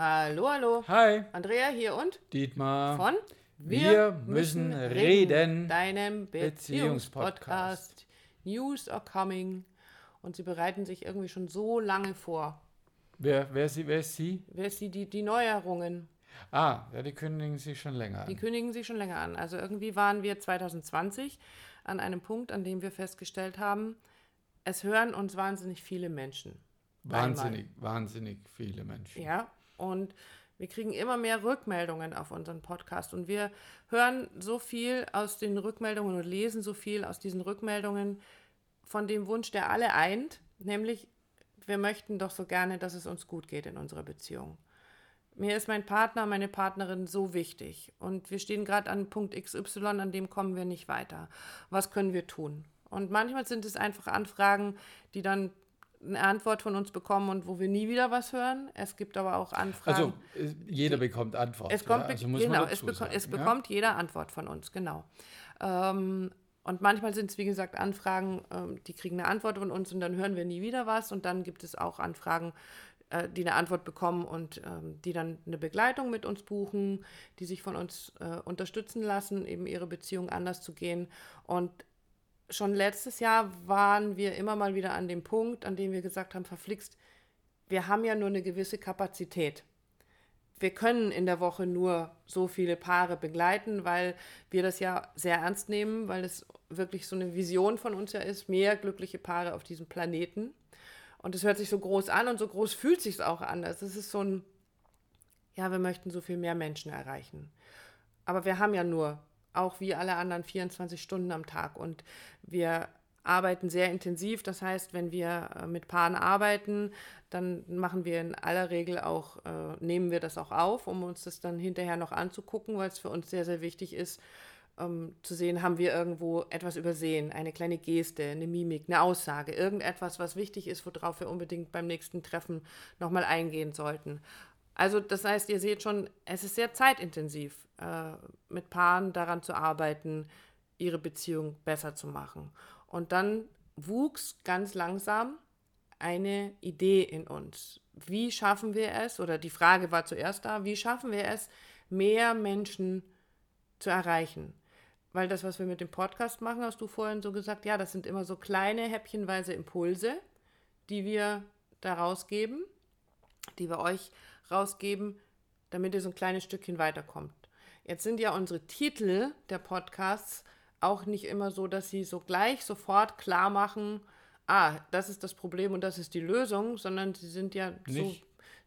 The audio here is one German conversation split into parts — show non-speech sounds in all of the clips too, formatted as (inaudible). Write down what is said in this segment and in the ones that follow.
Hallo, hallo. Hi, Andrea hier und Dietmar. von Wir müssen reden. deinem Beziehungspodcast. Beziehungspodcast. News are coming. Und sie bereiten sich irgendwie schon so lange vor. Wer, wer, ist sie, wer ist sie? Wer ist die, die, die Neuerungen? Ah, ja, die kündigen sich schon länger Die an. kündigen sich schon länger an. Also irgendwie waren wir 2020 an einem Punkt, an dem wir festgestellt haben, es hören uns wahnsinnig viele Menschen. Wahnsinnig, wahnsinnig viele Menschen. Ja, und wir kriegen immer mehr Rückmeldungen auf unseren Podcast und wir hören so viel aus den Rückmeldungen und lesen so viel aus diesen Rückmeldungen von dem Wunsch, der alle eint, nämlich wir möchten doch so gerne, dass es uns gut geht in unserer Beziehung. Mir ist mein Partner, meine Partnerin so wichtig und wir stehen gerade an Punkt XY, an dem kommen wir nicht weiter. Was können wir tun? Und manchmal sind es einfach Anfragen, die dann eine Antwort von uns bekommen und wo wir nie wieder was hören. Es gibt aber auch Anfragen. Also, äh, jeder bekommt Antwort. Es kommt, ja? also genau, es, beko sagen, es ja? bekommt jeder Antwort von uns, genau. Ähm, und manchmal sind es, wie gesagt, Anfragen, ähm, die kriegen eine Antwort von uns und dann hören wir nie wieder was. Und dann gibt es auch Anfragen, äh, die eine Antwort bekommen und ähm, die dann eine Begleitung mit uns buchen, die sich von uns äh, unterstützen lassen, eben ihre Beziehung anders zu gehen. Und schon letztes Jahr waren wir immer mal wieder an dem Punkt, an dem wir gesagt haben, verflixt, wir haben ja nur eine gewisse Kapazität wir können in der Woche nur so viele Paare begleiten, weil wir das ja sehr ernst nehmen, weil es wirklich so eine Vision von uns ja ist, mehr glückliche Paare auf diesem Planeten. Und es hört sich so groß an und so groß fühlt sich auch an. Es ist so ein, ja, wir möchten so viel mehr Menschen erreichen. Aber wir haben ja nur, auch wie alle anderen, 24 Stunden am Tag und wir arbeiten sehr intensiv. Das heißt, wenn wir äh, mit Paaren arbeiten, dann machen wir in aller Regel auch, äh, nehmen wir das auch auf, um uns das dann hinterher noch anzugucken, weil es für uns sehr, sehr wichtig ist, ähm, zu sehen, haben wir irgendwo etwas übersehen, eine kleine Geste, eine Mimik, eine Aussage, irgendetwas, was wichtig ist, worauf wir unbedingt beim nächsten Treffen nochmal eingehen sollten. Also das heißt, ihr seht schon, es ist sehr zeitintensiv, äh, mit Paaren daran zu arbeiten, ihre Beziehung besser zu machen. Und dann wuchs ganz langsam eine Idee in uns. Wie schaffen wir es, oder die Frage war zuerst da, wie schaffen wir es, mehr Menschen zu erreichen? Weil das, was wir mit dem Podcast machen, hast du vorhin so gesagt, ja, das sind immer so kleine häppchenweise Impulse, die wir da rausgeben, die wir euch rausgeben, damit ihr so ein kleines Stückchen weiterkommt. Jetzt sind ja unsere Titel der Podcasts auch nicht immer so, dass sie so gleich sofort klar machen, ah, das ist das Problem und das ist die Lösung, sondern sie sind ja so. Nicht?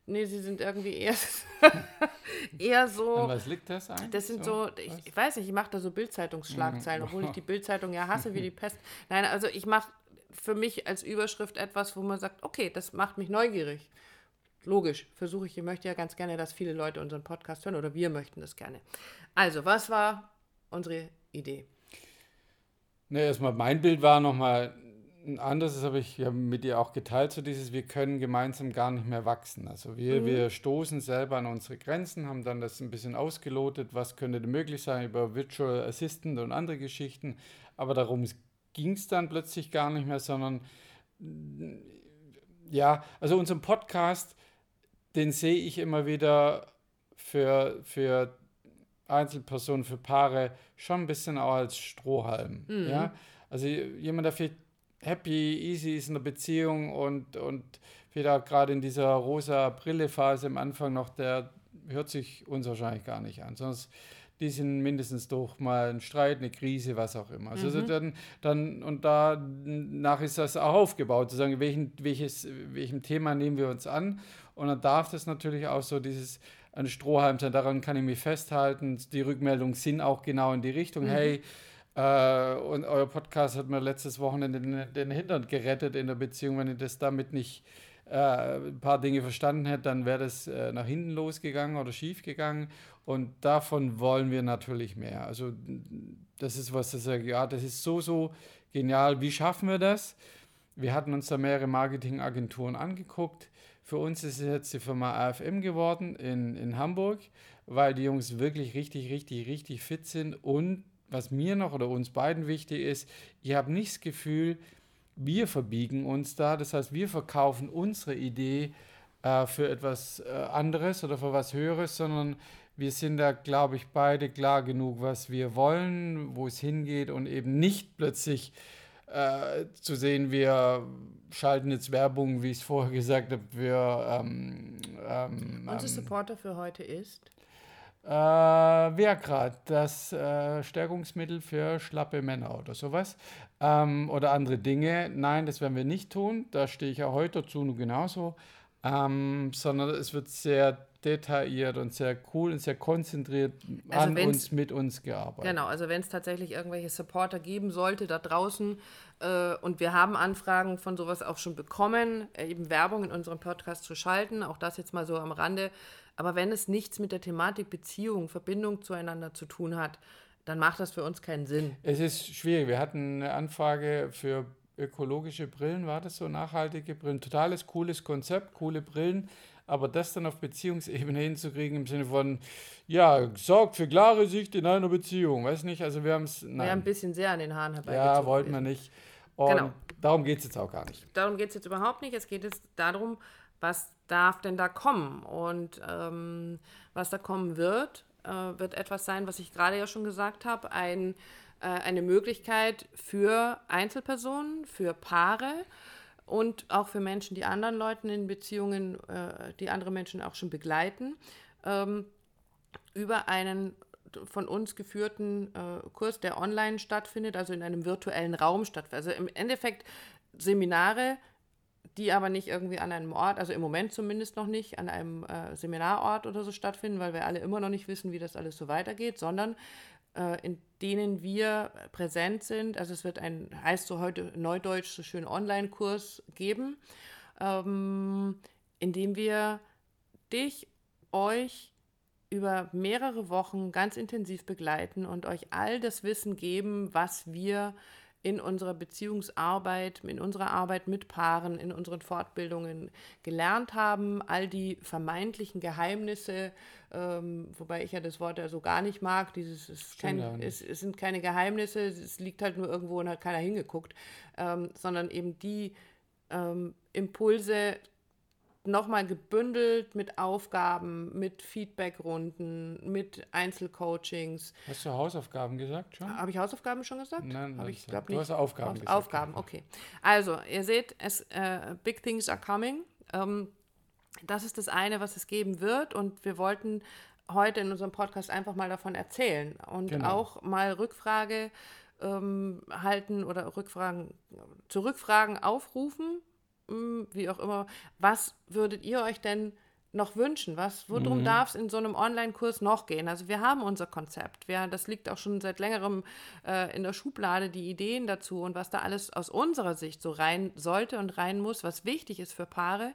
Nee, sie sind irgendwie eher, (laughs) eher so. An was liegt das eigentlich? Das sind so, ich, ich weiß nicht, ich mache da so Bildzeitungsschlagzeilen, obwohl ich die Bildzeitung ja hasse wie die (laughs) Pest. Nein, also ich mache für mich als Überschrift etwas, wo man sagt, okay, das macht mich neugierig. Logisch, versuche ich, ich möchte ja ganz gerne, dass viele Leute unseren Podcast hören oder wir möchten das gerne. Also, was war unsere Idee? Ne, erstmal mein Bild war nochmal ein anderes, das habe ich ja mit dir auch geteilt, so dieses, wir können gemeinsam gar nicht mehr wachsen. Also wir, wir stoßen selber an unsere Grenzen, haben dann das ein bisschen ausgelotet, was könnte denn möglich sein über Virtual Assistant und andere Geschichten. Aber darum ging es dann plötzlich gar nicht mehr, sondern ja, also unseren Podcast, den sehe ich immer wieder für, für Einzelpersonen, für Paare schon ein bisschen auch als Strohhalm. Ja? Also jemand, der vielleicht happy, easy ist in der Beziehung und, und auch gerade in dieser rosa Brille-Phase am Anfang noch, der hört sich uns wahrscheinlich gar nicht an. Sonst die sind mindestens durch mal ein Streit, eine Krise, was auch immer. Also Mhm. dann, dann, und danach ist das auch aufgebaut, zu sagen, welchen, welches, welchem Thema nehmen wir uns an. Und dann darf das natürlich auch so dieses ein Strohhalm sein, daran kann ich mich festhalten. Die Rückmeldungen sind auch genau in die Richtung, hey, äh, und euer Podcast hat mir letztes Wochenende den, den Hintern gerettet in der Beziehung. Wenn ich das damit nicht äh, ein paar Dinge verstanden hätte, dann wäre das äh, nach hinten losgegangen oder schief gegangen. Und davon wollen wir natürlich mehr. Also das ist was, das ja, das ist so, so genial. Wie schaffen wir das? Wir hatten uns da mehrere Marketingagenturen angeguckt. Für uns ist es jetzt die Firma AFM geworden in, in Hamburg, weil die Jungs wirklich richtig, richtig, richtig fit sind. Und was mir noch oder uns beiden wichtig ist, ich habe nicht das Gefühl, wir verbiegen uns da. Das heißt, wir verkaufen unsere Idee äh, für etwas äh, anderes oder für was Höheres, sondern wir sind da, glaube ich, beide klar genug, was wir wollen, wo es hingeht und eben nicht plötzlich äh, zu sehen, wir schalten jetzt Werbung, wie ich es vorher gesagt habe, wir. Ähm, ähm, Unser ähm, Supporter für heute ist? Äh, Viagra, das äh, Stärkungsmittel für schlappe Männer oder sowas. Ähm, oder andere Dinge. Nein, das werden wir nicht tun. Da stehe ich ja heute dazu nur genauso. Ähm, sondern es wird sehr detailliert und sehr cool und sehr konzentriert also an uns, mit uns gearbeitet. Genau, also wenn es tatsächlich irgendwelche Supporter geben sollte da draußen äh, und wir haben Anfragen von sowas auch schon bekommen, äh, eben Werbung in unserem Podcast zu schalten, auch das jetzt mal so am Rande. Aber wenn es nichts mit der Thematik Beziehung, Verbindung zueinander zu tun hat, dann macht das für uns keinen Sinn. Es ist schwierig. Wir hatten eine Anfrage für ökologische Brillen, war das so, nachhaltige Brillen. Totales cooles Konzept, coole Brillen. Aber das dann auf Beziehungsebene hinzukriegen im Sinne von, ja, sorgt für klare Sicht in einer Beziehung, weiß nicht, also wir haben es. Wir haben ein bisschen sehr an den Haaren herbeigezogen. Ja, wollten wir nicht. Und genau. darum geht es jetzt auch gar nicht. Darum geht es jetzt überhaupt nicht. Es geht jetzt darum, was darf denn da kommen? Und ähm, was da kommen wird, äh, wird etwas sein, was ich gerade ja schon gesagt habe, ein, äh, eine Möglichkeit für Einzelpersonen, für Paare, und auch für Menschen, die anderen Leuten in Beziehungen, äh, die andere Menschen auch schon begleiten, ähm, über einen von uns geführten äh, Kurs, der online stattfindet, also in einem virtuellen Raum stattfindet. Also im Endeffekt Seminare, die aber nicht irgendwie an einem Ort, also im Moment zumindest noch nicht, an einem äh, Seminarort oder so stattfinden, weil wir alle immer noch nicht wissen, wie das alles so weitergeht, sondern in denen wir präsent sind. Also es wird ein, heißt so heute Neudeutsch, so schön Online-Kurs geben, ähm, in dem wir dich, euch über mehrere Wochen ganz intensiv begleiten und euch all das Wissen geben, was wir in unserer Beziehungsarbeit, in unserer Arbeit mit Paaren, in unseren Fortbildungen gelernt haben, all die vermeintlichen Geheimnisse, ähm, wobei ich ja das Wort ja so gar nicht mag, dieses ist kein, es, es, sind keine Geheimnisse, es liegt halt nur irgendwo und hat keiner hingeguckt, ähm, sondern eben die ähm, Impulse nochmal gebündelt mit Aufgaben, mit Feedbackrunden, mit Einzelcoachings. Hast du Hausaufgaben gesagt schon? Habe ich Hausaufgaben schon gesagt? Nein, Habe ich glaube nicht. Du hast Aufgaben gesagt. Aufgaben, okay. Also, ihr seht, es, äh, Big Things are coming. Ähm, das ist das eine, was es geben wird und wir wollten heute in unserem Podcast einfach mal davon erzählen und genau. auch mal Rückfrage ähm, halten oder Rückfragen, zu Rückfragen aufrufen, wie auch immer, was würdet ihr euch denn noch wünschen? Was, worum mhm. darf es in so einem Online-Kurs noch gehen? Also wir haben unser Konzept. Wir, das liegt auch schon seit längerem äh, in der Schublade, die Ideen dazu und was da alles aus unserer Sicht so rein sollte und rein muss, was wichtig ist für Paare.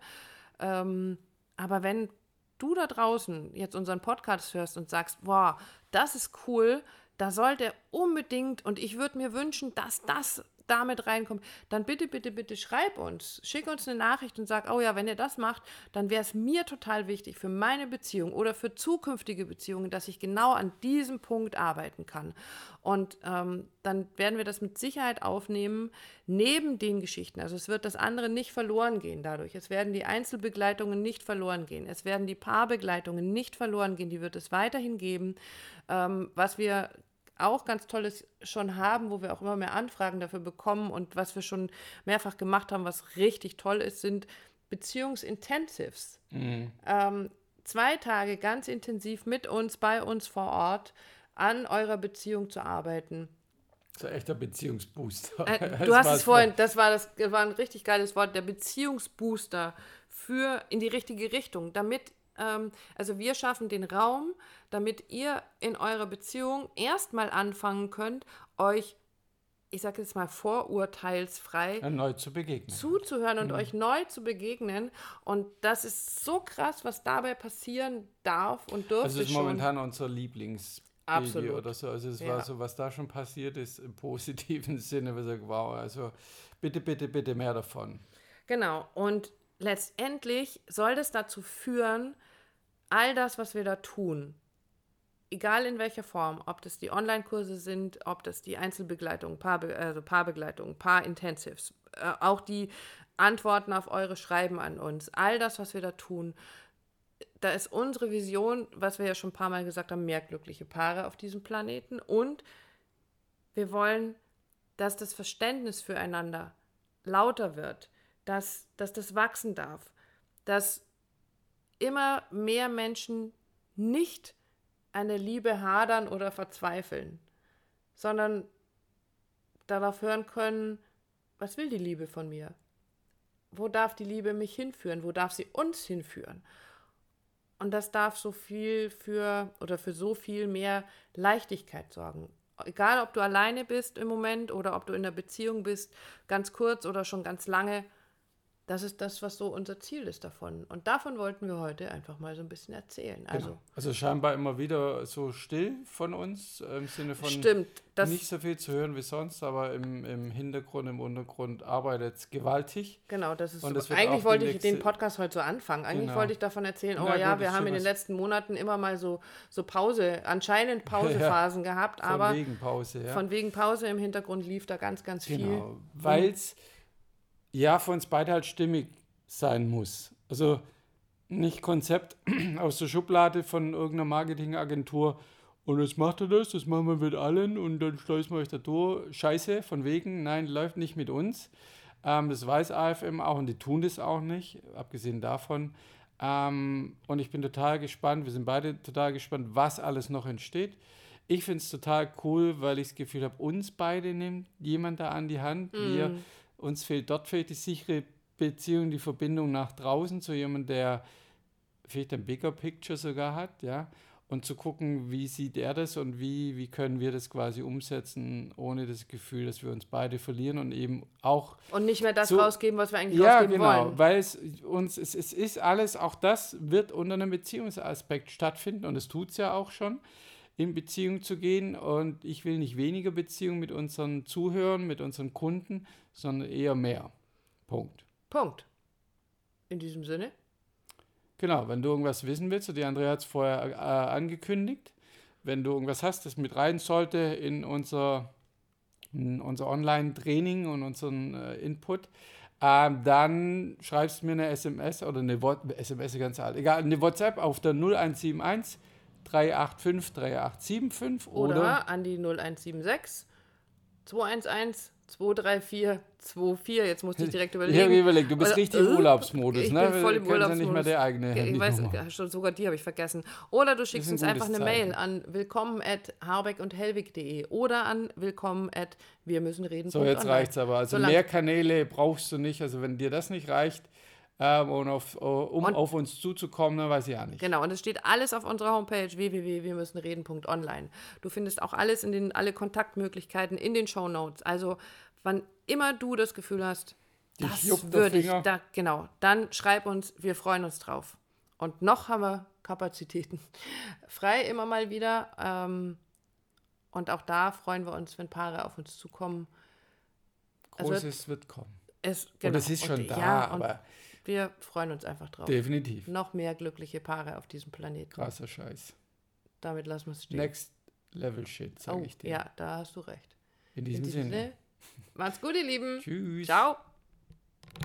Ähm, aber wenn du da draußen jetzt unseren Podcast hörst und sagst, boah, das ist cool, da sollte unbedingt und ich würde mir wünschen, dass das damit reinkommt, dann bitte, bitte, bitte schreib uns, schick uns eine Nachricht und sag, oh ja, wenn ihr das macht, dann wäre es mir total wichtig für meine Beziehung oder für zukünftige Beziehungen, dass ich genau an diesem Punkt arbeiten kann. Und ähm, dann werden wir das mit Sicherheit aufnehmen, neben den Geschichten. Also es wird das andere nicht verloren gehen dadurch. Es werden die Einzelbegleitungen nicht verloren gehen. Es werden die Paarbegleitungen nicht verloren gehen. Die wird es weiterhin geben. Ähm, was wir auch ganz Tolles schon haben, wo wir auch immer mehr Anfragen dafür bekommen und was wir schon mehrfach gemacht haben, was richtig toll ist, sind Beziehungsintensives. Mhm. Ähm, zwei Tage ganz intensiv mit uns, bei uns vor Ort, an eurer Beziehung zu arbeiten. Das ist ein echter Beziehungsbooster. Äh, (laughs) du hast es vorhin, das war, das war ein richtig geiles Wort, der Beziehungsbooster für in die richtige Richtung, damit ähm, also wir schaffen den Raum, damit ihr in eurer Beziehung erstmal anfangen könnt, euch ich sage jetzt mal vorurteilsfrei neu zu begegnen. zuzuhören und mhm. euch neu zu begegnen. Und das ist so krass, was dabei passieren darf und dürfte Also es ist momentan unser Lieblingsbaby oder so. Also es ja. war so, was da schon passiert ist im positiven (laughs) Sinne, wir sagen, wow, also bitte, bitte, bitte mehr davon. Genau. Und letztendlich soll das dazu führen, all das, was wir da tun, egal in welcher Form, ob das die Online-Kurse sind, ob das die Einzelbegleitung, Paarbe also Paarbegleitung, Paar-Intensives, äh, auch die Antworten auf eure Schreiben an uns, all das, was wir da tun, da ist unsere Vision, was wir ja schon ein paar Mal gesagt haben, mehr glückliche Paare auf diesem Planeten. Und wir wollen, dass das Verständnis füreinander lauter wird, dass, dass das wachsen darf, dass immer mehr Menschen nicht an der Liebe hadern oder verzweifeln, sondern darauf hören können, was will die Liebe von mir? Wo darf die Liebe mich hinführen? Wo darf sie uns hinführen? Und das darf so viel für oder für so viel mehr Leichtigkeit sorgen. Egal, ob du alleine bist im Moment oder ob du in der Beziehung bist, ganz kurz oder schon ganz lange, das ist das, was so unser Ziel ist davon. Und davon wollten wir heute einfach mal so ein bisschen erzählen. Genau. Also, Also scheinbar immer wieder so still von uns, äh, im Sinne von stimmt, nicht so viel zu hören wie sonst, aber im, im Hintergrund, im Untergrund arbeitet es gewaltig. genau, das ist Und so. das Eigentlich wollte ich den Podcast heute so anfangen. Eigentlich Genau. wollte ich davon erzählen, oh Na ja, gut, wir haben in den letzten Monaten immer mal so, so Pause, anscheinend (laughs) Pausephasen gehabt, Von aber wegen Pause, ja. von wegen Pause im Hintergrund lief da ganz, ganz viel. Genau, weil es ja für uns beide halt stimmig sein muss. Also nicht Konzept (clears throat) aus der Schublade von irgendeiner Marketingagentur und jetzt macht er das, das machen wir mit allen und dann schleusen wir euch da durch. Scheiße, von wegen, nein, läuft nicht mit uns. Ähm, das weiß AFM auch und die tun das auch nicht, abgesehen davon. Ähm, und ich bin total gespannt, wir sind beide total gespannt, was alles noch entsteht. Ich finde es total cool, weil ich das Gefühl habe, uns beide nimmt jemand da an die Hand. Wir, uns fehlt dort vielleicht die sichere Beziehung, die Verbindung nach draußen zu jemandem, der vielleicht ein Bigger Picture sogar hat, ja. Und zu gucken, wie sieht er das und wie, wie können wir das quasi umsetzen, ohne das Gefühl, dass wir uns beide verlieren und eben auch Und nicht mehr das So- rausgeben, was wir eigentlich ja, rausgeben genau, wollen. weil es uns, es, es ist alles, auch das wird unter einem Beziehungsaspekt stattfinden und es tut es ja auch schon, in Beziehung zu gehen und ich will nicht weniger Beziehung mit unseren Zuhörern, mit unseren Kunden, sondern eher mehr. Punkt. Punkt. In diesem Sinne. Genau, wenn du irgendwas wissen willst, und die Andrea hat es vorher äh, angekündigt, wenn du irgendwas hast, das mit rein sollte in unser, in unser Online-Training und unseren äh, Input, ähm, dann schreibst du mir eine SMS oder eine What SMS ganz alt, egal, eine WhatsApp auf der 0171 385 3875 Oder, oder, an die 0176 211 234 24. Jetzt musste ich direkt (laughs) ich habe überlegen. überlegt, du bist Oder- richtig im äh, Urlaubsmodus, ich ne? bin voll im Du kennst ja nicht mehr Urlaubsmodus. der eigene ich weiß, schon sogar die habe ich vergessen. Oder du schickst ein uns einfach eine Zeichen. Mail an willkommen at harbeck und hellwig.de oder an willkommen at wir müssen reden. So, jetzt reicht's aber. Also So lang- mehr Kanäle brauchst du nicht. Also wenn dir das nicht reicht, ähm, und auf, um Und- auf uns zuzukommen, weiß ich auch nicht. Genau, und es steht alles auf unserer Homepage www.wirmüssenreden.online. Du findest auch alles in den alle Kontaktmöglichkeiten in den Show Notes. Also wann immer du das Gefühl hast, Dich das würde ich, da, genau, dann schreib uns, wir freuen uns drauf. Und noch haben wir Kapazitäten (laughs) frei immer mal wieder. Ähm, und auch da freuen wir uns, wenn Paare auf uns zukommen. also- Großes wird kommen. Es, Und es ist und, schon da, ja, und aber wir freuen uns einfach drauf. definitiv. Noch mehr glückliche Paare auf diesem Planeten. Krasser Scheiß. Damit lassen wir es stehen. Next Level Shit, sage oh, ich dir. ja, da hast du recht. In In diesem diesem Sinne. Sinne, macht's gut, ihr Lieben. Tschüss. Ciao.